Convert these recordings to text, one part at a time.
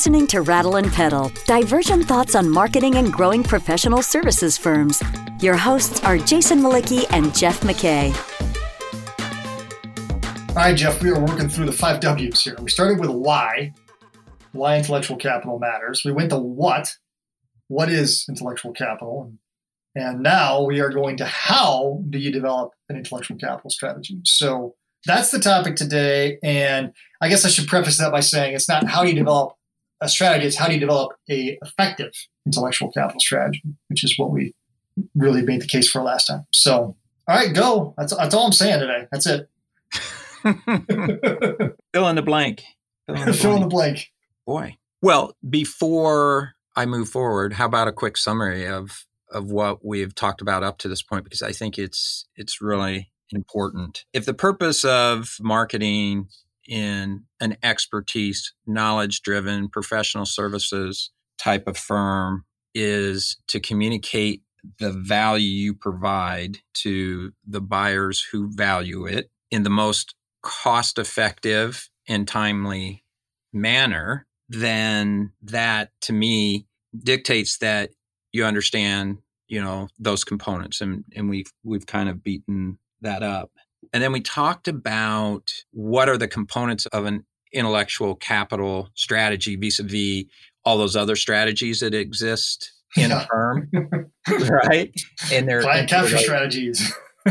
listening to Rattle and Pedal, divergent thoughts on marketing and growing professional services firms. Your hosts are Jason Mlicki and Jeff McKay. All right, Jeff, we are working through the five W's here. We started with why, why intellectual capital matters. We went to what, what is intellectual capital? And now we are going to how do you develop an intellectual capital strategy? So that's the topic today. And I guess I should preface that by saying it's not how you develop a strategy, it's how do you develop a effective intellectual capital strategy, which is what we really made the case for last time. So, all right, go. That's, that's all I'm saying today. That's it. Fill in the blank. Fill in the, Fill in the blank. Boy. Well, before I move forward, how about a quick summary of of what we've talked about up to this point because I think it's it's really important. If the purpose of marketing in an expertise, knowledge driven professional services type of firm is to communicate the value you provide to the buyers who value it in the most cost effective and timely manner, then that to me dictates that you understand, you know, those components and and we've we've kind of beaten that up. And then we talked about what are the components of an intellectual capital strategy vis-a-vis all those other strategies that exist in a firm, right? And their client capture strategies.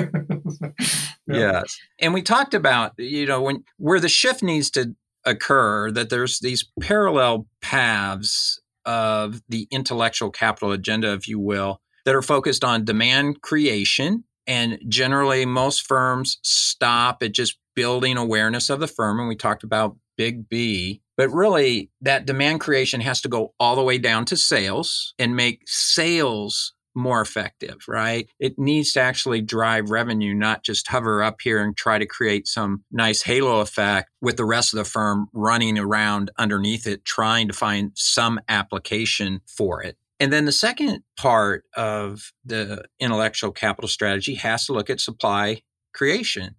Yes. And we talked about, you know, when where the shift needs to occur, that there's these parallel paths of the intellectual capital agenda, if you will, that are focused on demand creation. And generally, most firms stop at just building awareness of the firm. And we talked about Big B. But really, that demand creation has to go all the way down to sales and make sales more effective, right? It needs to actually drive revenue, not just hover up here and try to create some nice halo effect with the rest of the firm running around underneath it, trying to find some application for it. And then the second part of the intellectual capital strategy has to look at supply creation.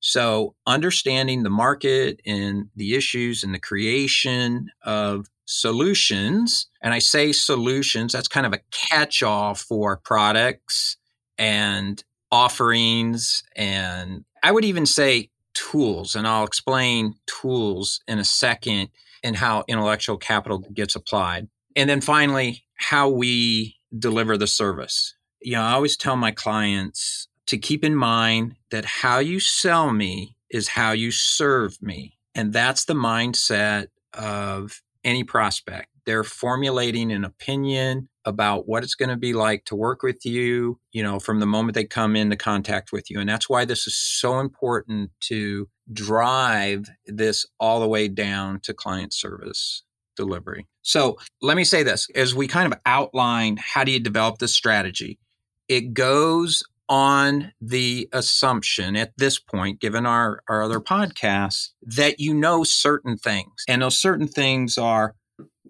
So, understanding the market and the issues and the creation of solutions. And I say solutions, that's kind of a catch all for products and offerings. And I would even say tools. And I'll explain tools in a second and how intellectual capital gets applied. And then finally, how we deliver the service. You know, I always tell my clients to keep in mind that how you sell me is how you serve me. And that's the mindset of any prospect. They're formulating an opinion about what it's going to be like to work with you, you know, from the moment they come into contact with you. And that's why this is so important to drive this all the way down to client service delivery. So let me say this as we kind of outline how do you develop this strategy, it goes on the assumption at this point, given our, our other podcasts, that you know certain things. And those certain things are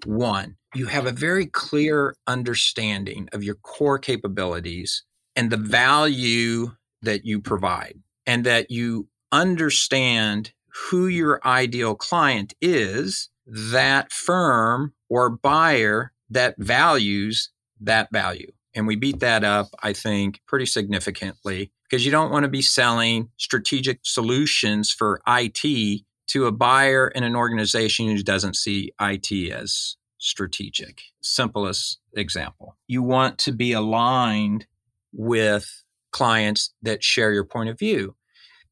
one, you have a very clear understanding of your core capabilities and the value that you provide, and that you understand who your ideal client is, that firm or buyer that values that value. And we beat that up, I think, pretty significantly because you don't want to be selling strategic solutions for IT to a buyer in an organization who doesn't see IT as strategic. Simplest example. You want to be aligned with clients that share your point of view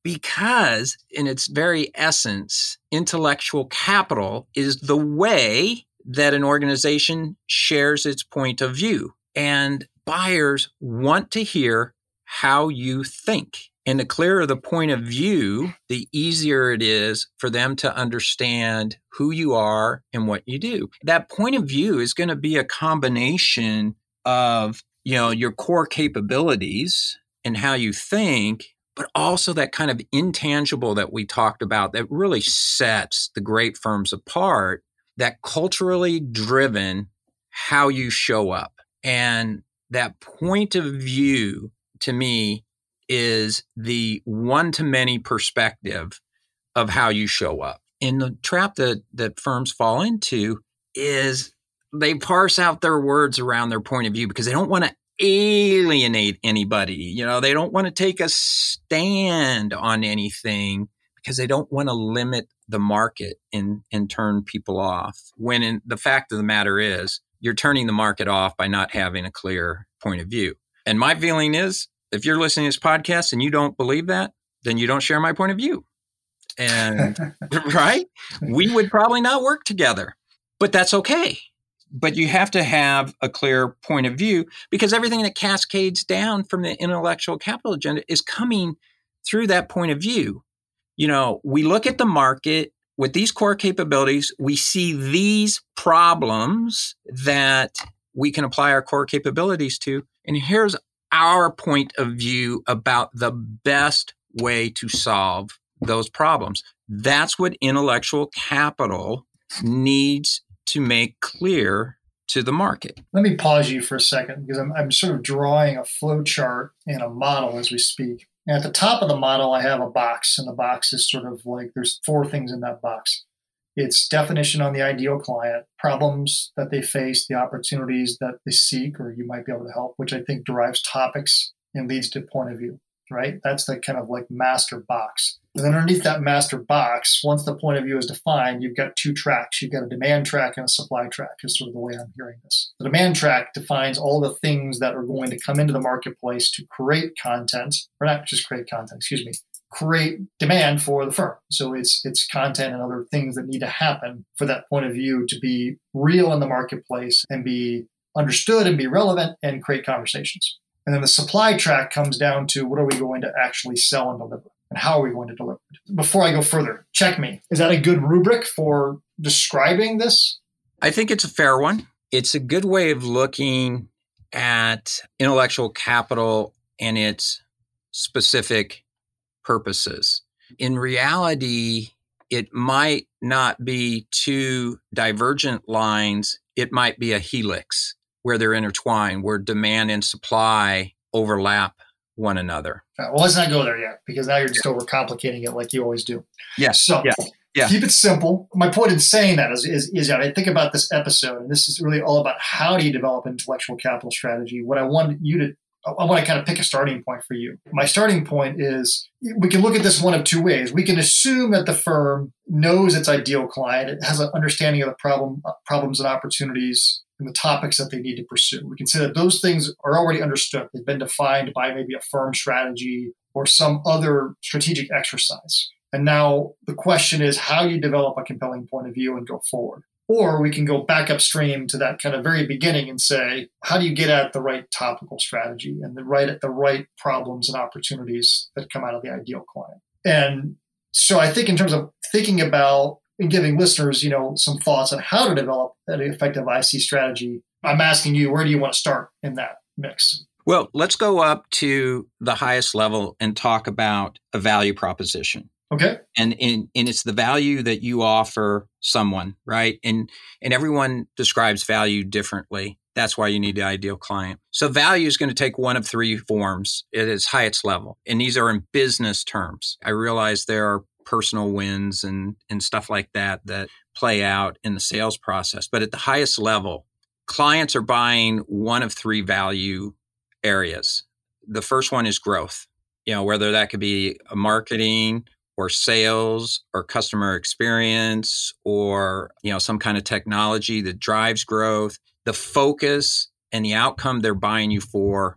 because, in its very essence, intellectual capital is the way that an organization shares its point of view. And buyers want to hear how you think. And the clearer the point of view, the easier it is for them to understand who you are and what you do. That point of view is going to be a combination of, you know, your core capabilities and how you think, but also that kind of intangible that we talked about that really sets the great firms apart, that culturally driven how you show up. And that point of view to me is the one to many perspective of how you show up. And the trap that, that firms fall into is they parse out their words around their point of view because they don't want to alienate anybody. You know, they don't want to take a stand on anything because they don't want to limit the market and, and turn people off. When in, the fact of the matter is, you're turning the market off by not having a clear point of view. And my feeling is if you're listening to this podcast and you don't believe that, then you don't share my point of view. And right? We would probably not work together. But that's okay. But you have to have a clear point of view because everything that cascades down from the intellectual capital agenda is coming through that point of view. You know, we look at the market with these core capabilities, we see these problems that we can apply our core capabilities to. And here's our point of view about the best way to solve those problems. That's what intellectual capital needs to make clear to the market. Let me pause you for a second because I'm, I'm sort of drawing a flow chart and a model as we speak. And at the top of the model, I have a box, and the box is sort of like there's four things in that box. It's definition on the ideal client, problems that they face, the opportunities that they seek, or you might be able to help, which I think derives topics and leads to point of view, right? That's the kind of like master box. Then underneath that master box, once the point of view is defined, you've got two tracks. You've got a demand track and a supply track, is sort of the way I'm hearing this. The demand track defines all the things that are going to come into the marketplace to create content, or not just create content, excuse me, create demand for the firm. So it's it's content and other things that need to happen for that point of view to be real in the marketplace and be understood and be relevant and create conversations. And then the supply track comes down to what are we going to actually sell and deliver? And how are we going to deliver it? Before I go further, check me. Is that a good rubric for describing this? I think it's a fair one. It's a good way of looking at intellectual capital and its specific purposes. In reality, it might not be two divergent lines, it might be a helix where they're intertwined, where demand and supply overlap one another. Right, well, let's not go there yet because now you're just overcomplicating it like you always do. Yes. So yeah. Yeah. keep it simple. My point in saying that is, is, is that I think about this episode, and this is really all about how do you develop intellectual capital strategy. What I want you to I want to kind of pick a starting point for you. My starting point is we can look at this one of two ways. We can assume that the firm knows its ideal client, it has an understanding of the problem, problems and opportunities and the topics that they need to pursue. We can say that those things are already understood. They've been defined by maybe a firm strategy or some other strategic exercise. And now the question is how you develop a compelling point of view and go forward. Or we can go back upstream to that kind of very beginning and say, how do you get at the right topical strategy and the right at the right problems and opportunities that come out of the ideal client? And so I think in terms of thinking about giving listeners, you know, some thoughts on how to develop an effective IC strategy, I'm asking you, where do you want to start in that mix? Well, let's go up to the highest level and talk about a value proposition. Okay. And in and it's the value that you offer someone, right? And and everyone describes value differently. That's why you need the ideal client. So value is going to take one of three forms at its highest level. And these are in business terms. I realize there are personal wins and and stuff like that that play out in the sales process. But at the highest level, clients are buying one of three value areas. The first one is growth. You know, whether that could be marketing or sales or customer experience or, you know, some kind of technology that drives growth. The focus and the outcome they're buying you for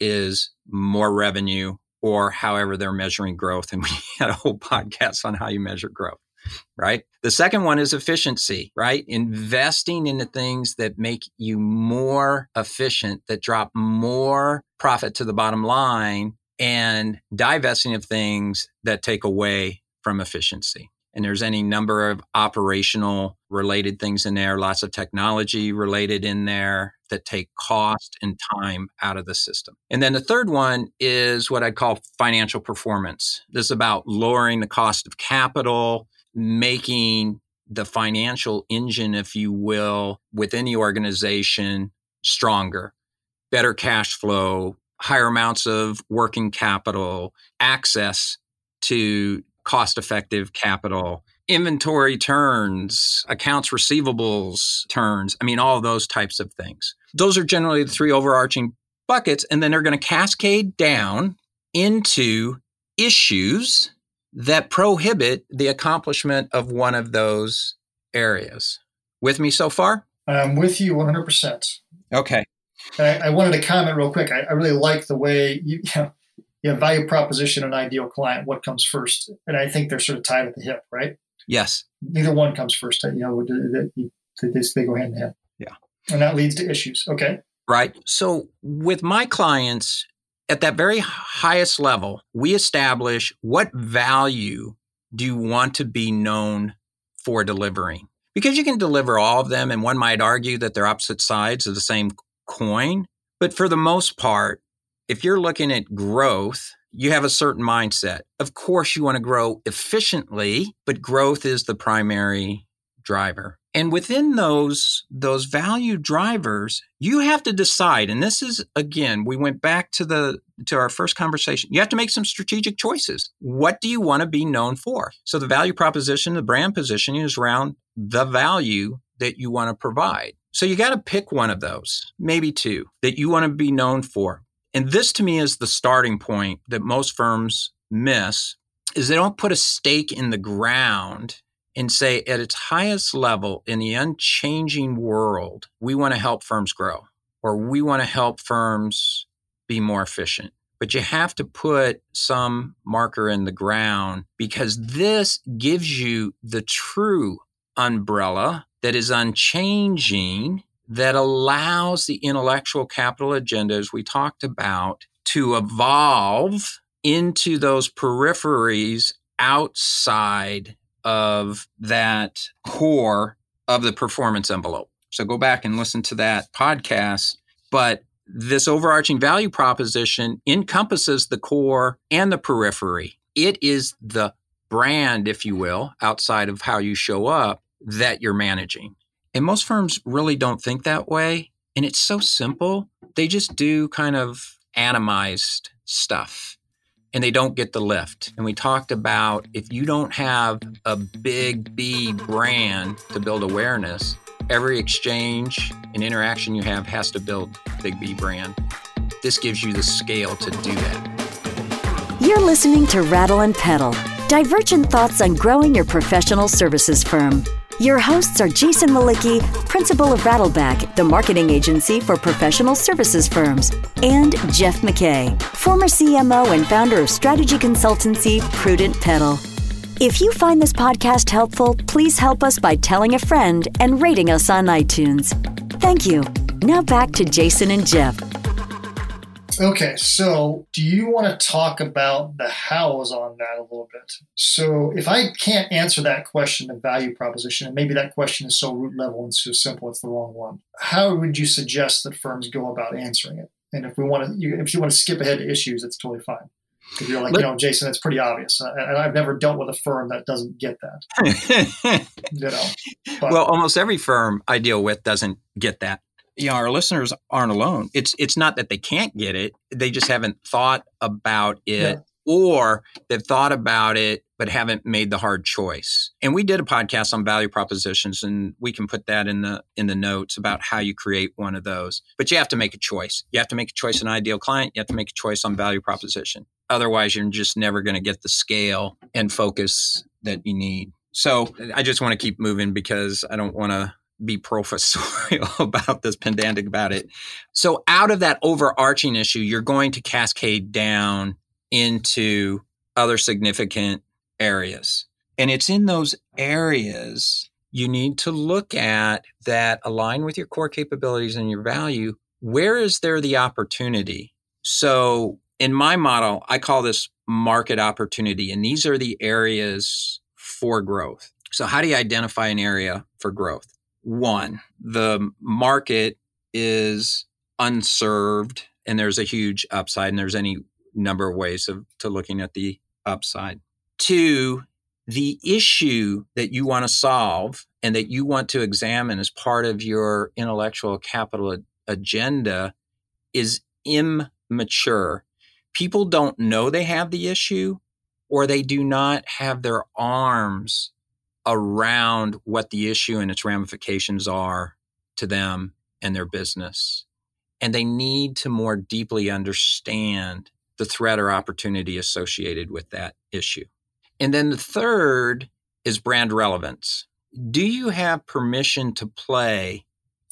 is more revenue or however they're measuring growth. And we had a whole podcast on how you measure growth, right? The second one is efficiency, right? Investing in the things that make you more efficient, that drop more profit to the bottom line, and divesting of things that take away from efficiency. And there's any number of operational related things in there, lots of technology related in there that take cost and time out of the system. And then the third one is what I call financial performance. This is about lowering the cost of capital, making the financial engine, if you will, within the organization stronger, better cash flow, higher amounts of working capital, access to cost effective capital inventory turns, accounts receivables turns. I mean, all those types of things. Those are generally the three overarching buckets. And then they're going to cascade down into issues that prohibit the accomplishment of one of those areas. With me so far? I'm with you 100%. Okay. I, I, wanted to comment real quick. I, I really like the way you, you, know, you have value proposition and ideal client. What comes first? And I think they're sort of tied at the hip, right? Yes. Neither one comes first. You know, they, they go hand in hand. Yeah. And that leads to issues. Okay. Right. So with my clients, at that very highest level, we establish what value do you want to be known for delivering? Because you can deliver all of them, and one might argue that they're opposite sides of the same coin. But for the most part, if you're looking at growth, you have a certain mindset. Of course, you want to grow efficiently, but growth is the primary driver. And within those those value drivers, you have to decide and this is again, we went back to the to our first conversation. You have to make some strategic choices. What do you want to be known for? So the value proposition, the brand positioning is around the value that you want to provide. So you got to pick one of those, maybe two that you want to be known for. And this to me is the starting point that most firms miss is they don't put a stake in the ground and say at its highest level in the unchanging world, we want to help firms grow or we want to help firms be more efficient. But you have to put some marker in the ground because this gives you the true umbrella that is unchanging, that allows the intellectual capital agenda, as we talked about, to evolve into those peripheries outside of that core of the performance envelope. So go back and listen to that podcast. But this overarching value proposition encompasses the core and the periphery. It is the brand, if you will, outside of how you show up that you're managing. And most firms really don't think that way. And it's so simple. They just do kind of atomized stuff and they don't get the lift. And we talked about if you don't have a big B brand to build awareness, every exchange and interaction you have has to build big B brand. This gives you the scale to do that. You're listening to Rattle and Pedal, divergent thoughts on growing your professional services firm. Your hosts are Jason Mlicki, principal of Rattleback, the marketing agency for professional services firms, and Jeff McKay, former CMO and founder of strategy consultancy Prudent Pedal. If you find this podcast helpful, please help us by telling a friend and rating us on iTunes. Thank you. Now back to Jason and Jeff. Okay, so do you want to talk about the hows on that a little bit? So, if I can't answer that question, the value proposition, and maybe that question is so root level and so simple it's the wrong one, how would you suggest that firms go about answering it? And if we want to, if you want to skip ahead to issues, it's totally fine. If you're like, Let, you know, Jason, it's pretty obvious, and I've never dealt with a firm that doesn't get that. you know, but, well, almost every firm I deal with doesn't get that you know our listeners aren't alone. It's it's not that they can't get it they just haven't thought about it yeah. or they've thought about it but haven't made the hard choice. And we did a podcast on value propositions and we can put that in the in the notes about how you create one of those. But you have to make a choice. You have to make a choice on ideal client you have to make a choice on value proposition. Otherwise you're just never going to get the scale and focus that you need. So i just want to keep moving because i don't want to be professorial about this, pedantic about it. So, out of that overarching issue, you're going to cascade down into other significant areas. And it's in those areas you need to look at that align with your core capabilities and your value. Where is there the opportunity? So, in my model, I call this market opportunity, and these are the areas for growth. So, how do you identify an area for growth? One, the market is unserved and there's a huge upside, and there's any number of ways of to looking at the upside. Two, the issue that you want to solve and that you want to examine as part of your intellectual capital agenda is immature. People don't know they have the issue or they do not have their arms around what the issue and its ramifications are to them and their business. And they need to more deeply understand the threat or opportunity associated with that issue. And then the third is brand relevance. Do you have permission to play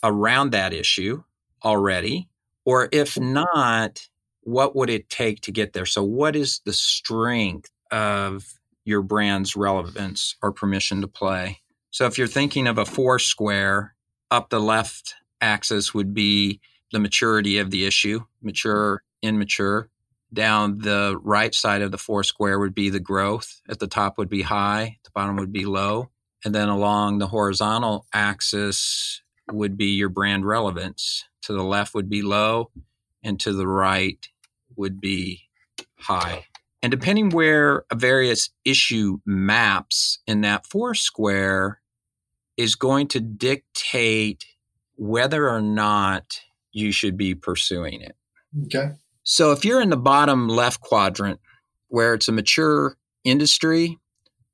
around that issue already? Or if not, what would it take to get there? So, what is the strength of your brand's relevance or permission to play? So, if you're thinking of a four square, up the left axis would be the maturity of the issue, mature, immature. Down the right side of the four square would be the growth. At the top would be high, the bottom would be low. And then along the horizontal axis would be your brand relevance. To the left would be low, and to the right would be high. And depending where a various issue maps in that four square is going to dictate whether or not you should be pursuing it. Okay. So if you're in the bottom left quadrant where it's a mature industry,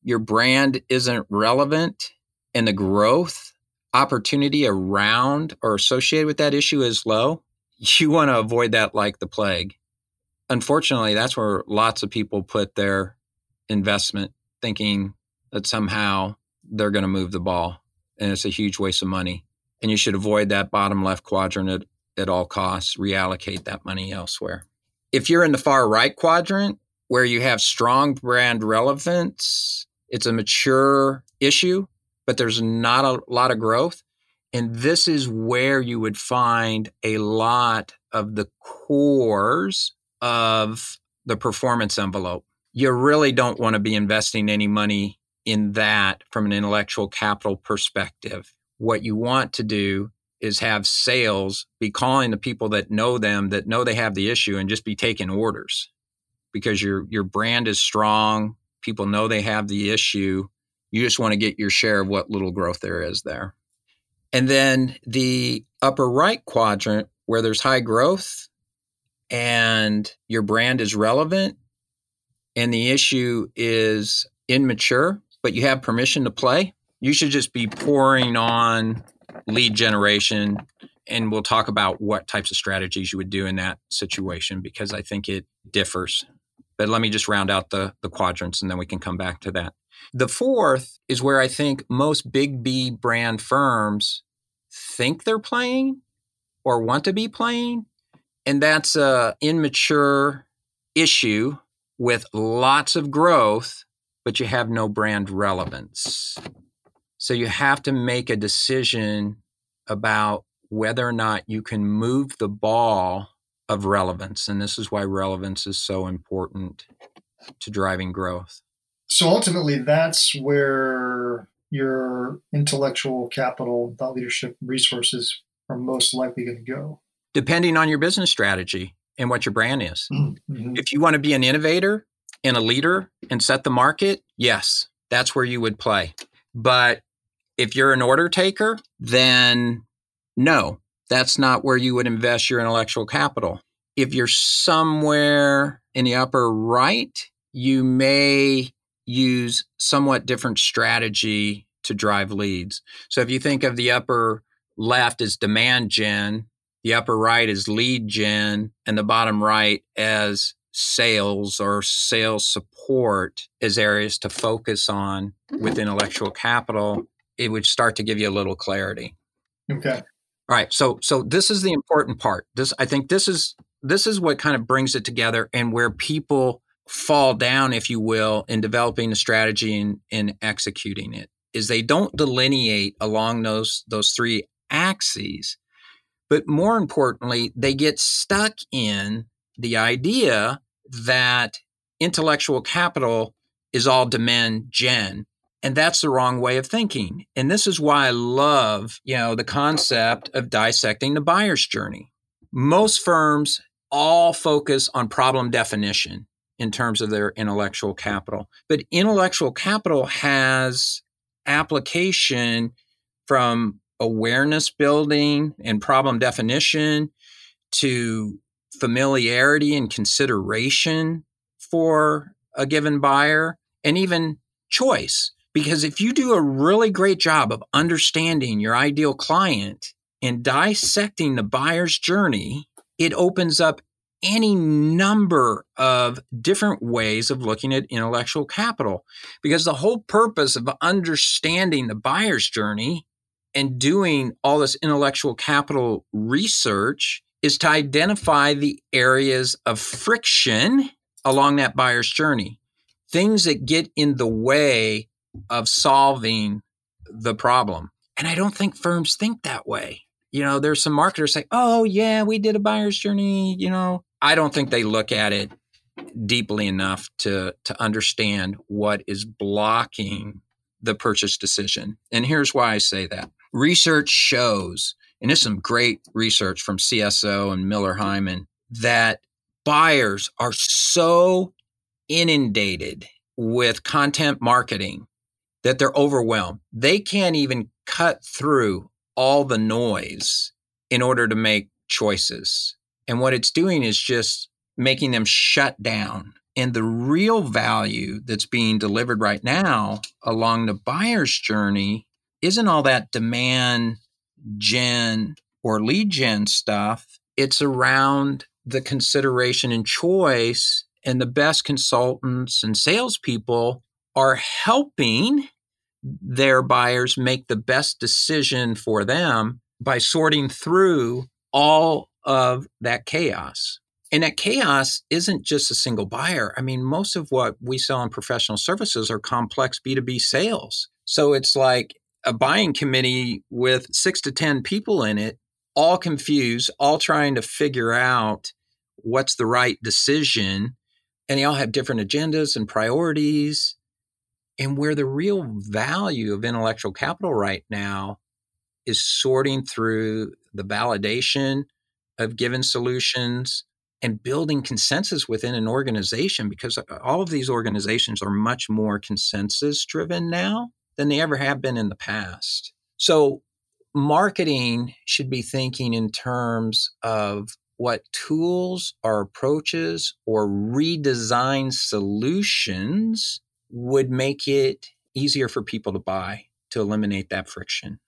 your brand isn't relevant, and the growth opportunity around or associated with that issue is low, you want to avoid that like the plague. Unfortunately, that's where lots of people put their investment thinking that somehow they're going to move the ball and it's a huge waste of money. And you should avoid that bottom left quadrant at, at all costs, reallocate that money elsewhere. If you're in the far right quadrant where you have strong brand relevance, it's a mature issue, but there's not a lot of growth. And this is where you would find a lot of the cores of the performance envelope. You really don't want to be investing any money in that from an intellectual capital perspective. What you want to do is have sales be calling the people that know them that know they have the issue and just be taking orders because your your brand is strong people know they have the issue you just want to get your share of what little growth there is there and then the upper right quadrant where there's high growth and your brand is relevant and the issue is immature but you have permission to play you should just be pouring on lead generation and we'll talk about what types of strategies you would do in that situation because I think it differs. But let me just round out the, the quadrants and then we can come back to that. The fourth is where I think most big B brand firms think they're playing or want to be playing. And that's a immature issue with lots of growth, but you have no brand relevance. So you have to make a decision about whether or not you can move the ball of relevance. And this is why relevance is so important to driving growth. So ultimately, that's where your intellectual capital, thought leadership resources are most likely going to go. Depending on your business strategy and what your brand is. Mm-hmm. If you want to be an innovator and a leader and set the market, yes, that's where you would play. But if you're an order taker, then no, that's not where you would invest your intellectual capital. If you're somewhere in the upper right, you may use somewhat different strategy to drive leads. So if you think of the upper left as demand gen, the upper right is lead gen, and the bottom right as sales or sales support as areas to focus on mm-hmm. with intellectual capital it would start to give you a little clarity. Okay. All right. So so this is the important part. This I think this is this is what kind of brings it together and where people fall down, if you will, in developing a strategy and in executing it is they don't delineate along those those three axes. But more importantly, they get stuck in the idea that intellectual capital is all demand gen and that's the wrong way of thinking. And this is why I love, you know, the concept of dissecting the buyer's journey. Most firms all focus on problem definition in terms of their intellectual capital. But intellectual capital has application from awareness building and problem definition to familiarity and consideration for a given buyer and even choice Because if you do a really great job of understanding your ideal client and dissecting the buyer's journey, it opens up any number of different ways of looking at intellectual capital. Because the whole purpose of understanding the buyer's journey and doing all this intellectual capital research is to identify the areas of friction along that buyer's journey, things that get in the way of solving the problem. And I don't think firms think that way. You know, there's some marketers say, oh, yeah, we did a buyer's journey. You know, I don't think they look at it deeply enough to, to understand what is blocking the purchase decision. And here's why I say that research shows, and there's some great research from CSO and Miller Heiman, that buyers are so inundated with content marketing that they're overwhelmed. They can't even cut through all the noise in order to make choices. And what it's doing is just making them shut down. And the real value that's being delivered right now along the buyer's journey isn't all that demand gen or lead gen stuff. It's around the consideration and choice, and the best consultants and salespeople are helping their buyers make the best decision for them by sorting through all of that chaos. And that chaos isn't just a single buyer. I mean, most of what we sell in professional services are complex B2B sales. So it's like a buying committee with six to 10 people in it, all confused, all trying to figure out what's the right decision. And they all have different agendas and priorities. And where the real value of intellectual capital right now is sorting through the validation of given solutions and building consensus within an organization because all of these organizations are much more consensus driven now than they ever have been in the past. So, marketing should be thinking in terms of what tools or approaches or redesigned solutions would make it easier for people to buy to eliminate that friction.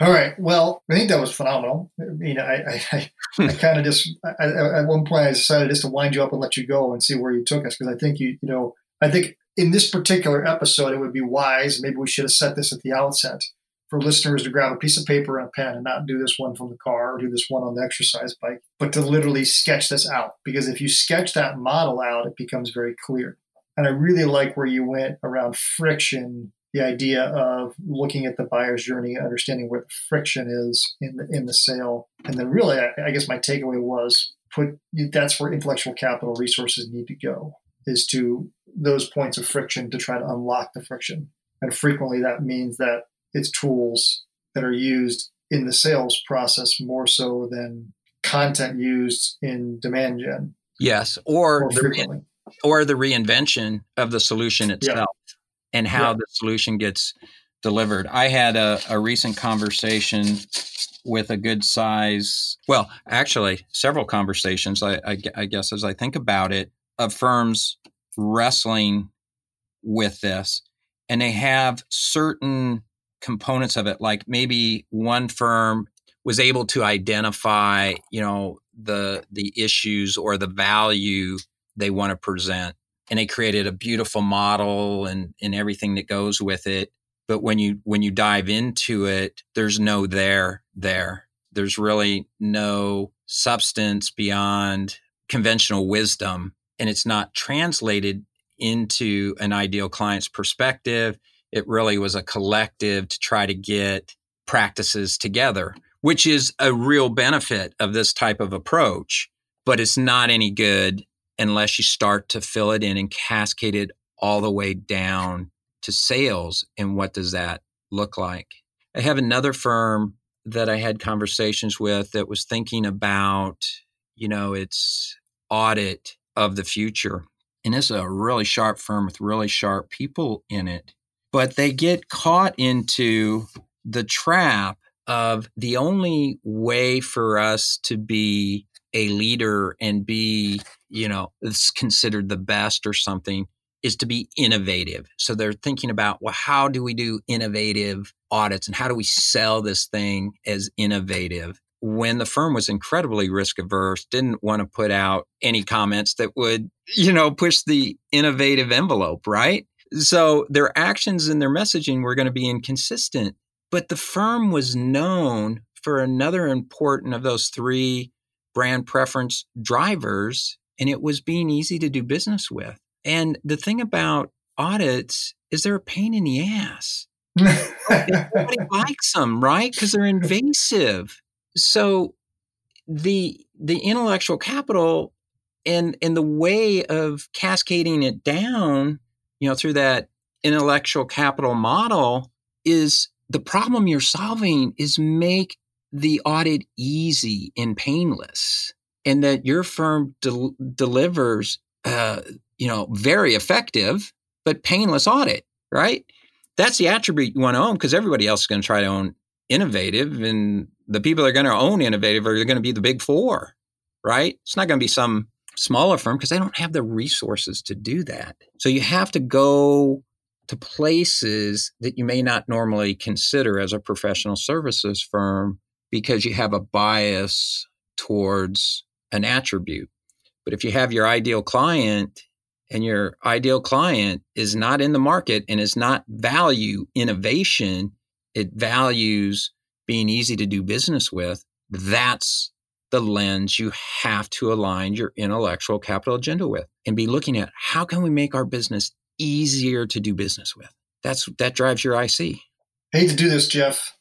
All right. Well, I think that was phenomenal. I mean, I, I, I, hmm. I kind of just I, at one point I decided just to wind you up and let you go and see where you took us because I think you you know I think in this particular episode it would be wise maybe we should have set this at the outset for listeners to grab a piece of paper and a pen and not do this one from the car or do this one on the exercise bike, but to literally sketch this out. Because if you sketch that model out, it becomes very clear. And I really like where you went around friction, the idea of looking at the buyer's journey, understanding where the friction is in the in the sale. And then really I, I guess my takeaway was put that's where intellectual capital resources need to go, is to those points of friction to try to unlock the friction. And frequently that means that it's tools that are used in the sales process more so than content used in demand gen. Yes, or the, re- or the reinvention of the solution itself yeah. and how yeah. the solution gets delivered. I had a, a recent conversation with a good size, well, actually, several conversations, I, I, I guess, as I think about it, of firms wrestling with this. And they have certain components of it like maybe one firm was able to identify you know the the issues or the value they want to present and they created a beautiful model and and everything that goes with it but when you when you dive into it there's no there there there's really no substance beyond conventional wisdom and it's not translated into an ideal client's perspective it really was a collective to try to get practices together, which is a real benefit of this type of approach. But it's not any good unless you start to fill it in and cascade it all the way down to sales. And what does that look like? I have another firm that I had conversations with that was thinking about, you know, its audit of the future. And it's a really sharp firm with really sharp people in it but they get caught into the trap of the only way for us to be a leader and be, you know, considered the best or something is to be innovative. So they're thinking about, well, how do we do innovative audits and how do we sell this thing as innovative? When the firm was incredibly risk averse, didn't want to put out any comments that would, you know, push the innovative envelope, right? So their actions and their messaging were going to be inconsistent. But the firm was known for another important of those three brand preference drivers, and it was being easy to do business with. And the thing about audits is they're a pain in the ass. Nobody likes them, right? Because they're invasive. So the the intellectual capital and and the way of cascading it down, you know, through that intellectual capital model is the problem you're solving is make the audit easy and painless and that your firm del- delivers uh, you know, very effective, but painless audit, right? That's the attribute you want to own because everybody else is going to try to own innovative. And the people that are going to own innovative are going to be the big four, right? It's not going to be some smaller firm because they don't have the resources to do that. So you have to go to places that you may not normally consider as a professional services firm because you have a bias towards an attribute. But if you have your ideal client and your ideal client is not in the market and is not value innovation, it values being easy to do business with, that's the lens you have to align your intellectual capital agenda with and be looking at how can we make our business easier to do business with. That's that drives your IC. I hate to do this, Jeff.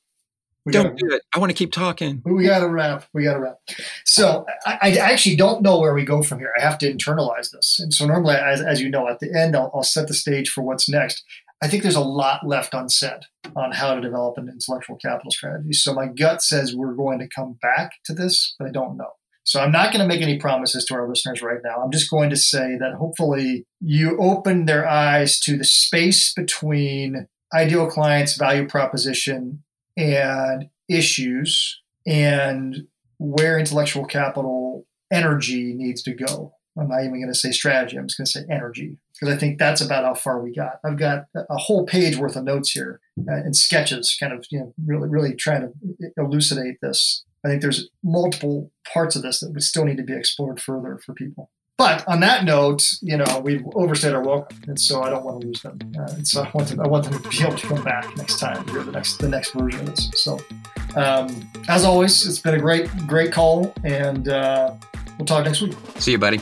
We don't gotta, do it. I want to keep talking. We got to wrap. We got to wrap. So I, I, actually don't know where we go from here. I have to internalize this. And so normally, as, as you know, at the end, I'll, I'll set the stage for what's next. I think there's a lot left unsaid on how to develop an intellectual capital strategy. So my gut says we're going to come back to this, but I don't know. So I'm not going to make any promises to our listeners right now. I'm just going to say that hopefully you open their eyes to the space between ideal clients value proposition and issues and where intellectual capital energy needs to go. I'm not even going to say strategy. I'm just going to say energy because I think that's about how far we got. I've got a whole page worth of notes here uh, and sketches, kind of you know really really trying to elucidate this. I think there's multiple parts of this that would still need to be explored further for people. But on that note, you know, we've overstayed our welcome, and so I don't want to lose them. Uh, and so I want them, I want them to be able to come back next time hear the next, the next version of this. So, um, as always, it's been a great, great call, and uh, we'll talk next week. See you, buddy.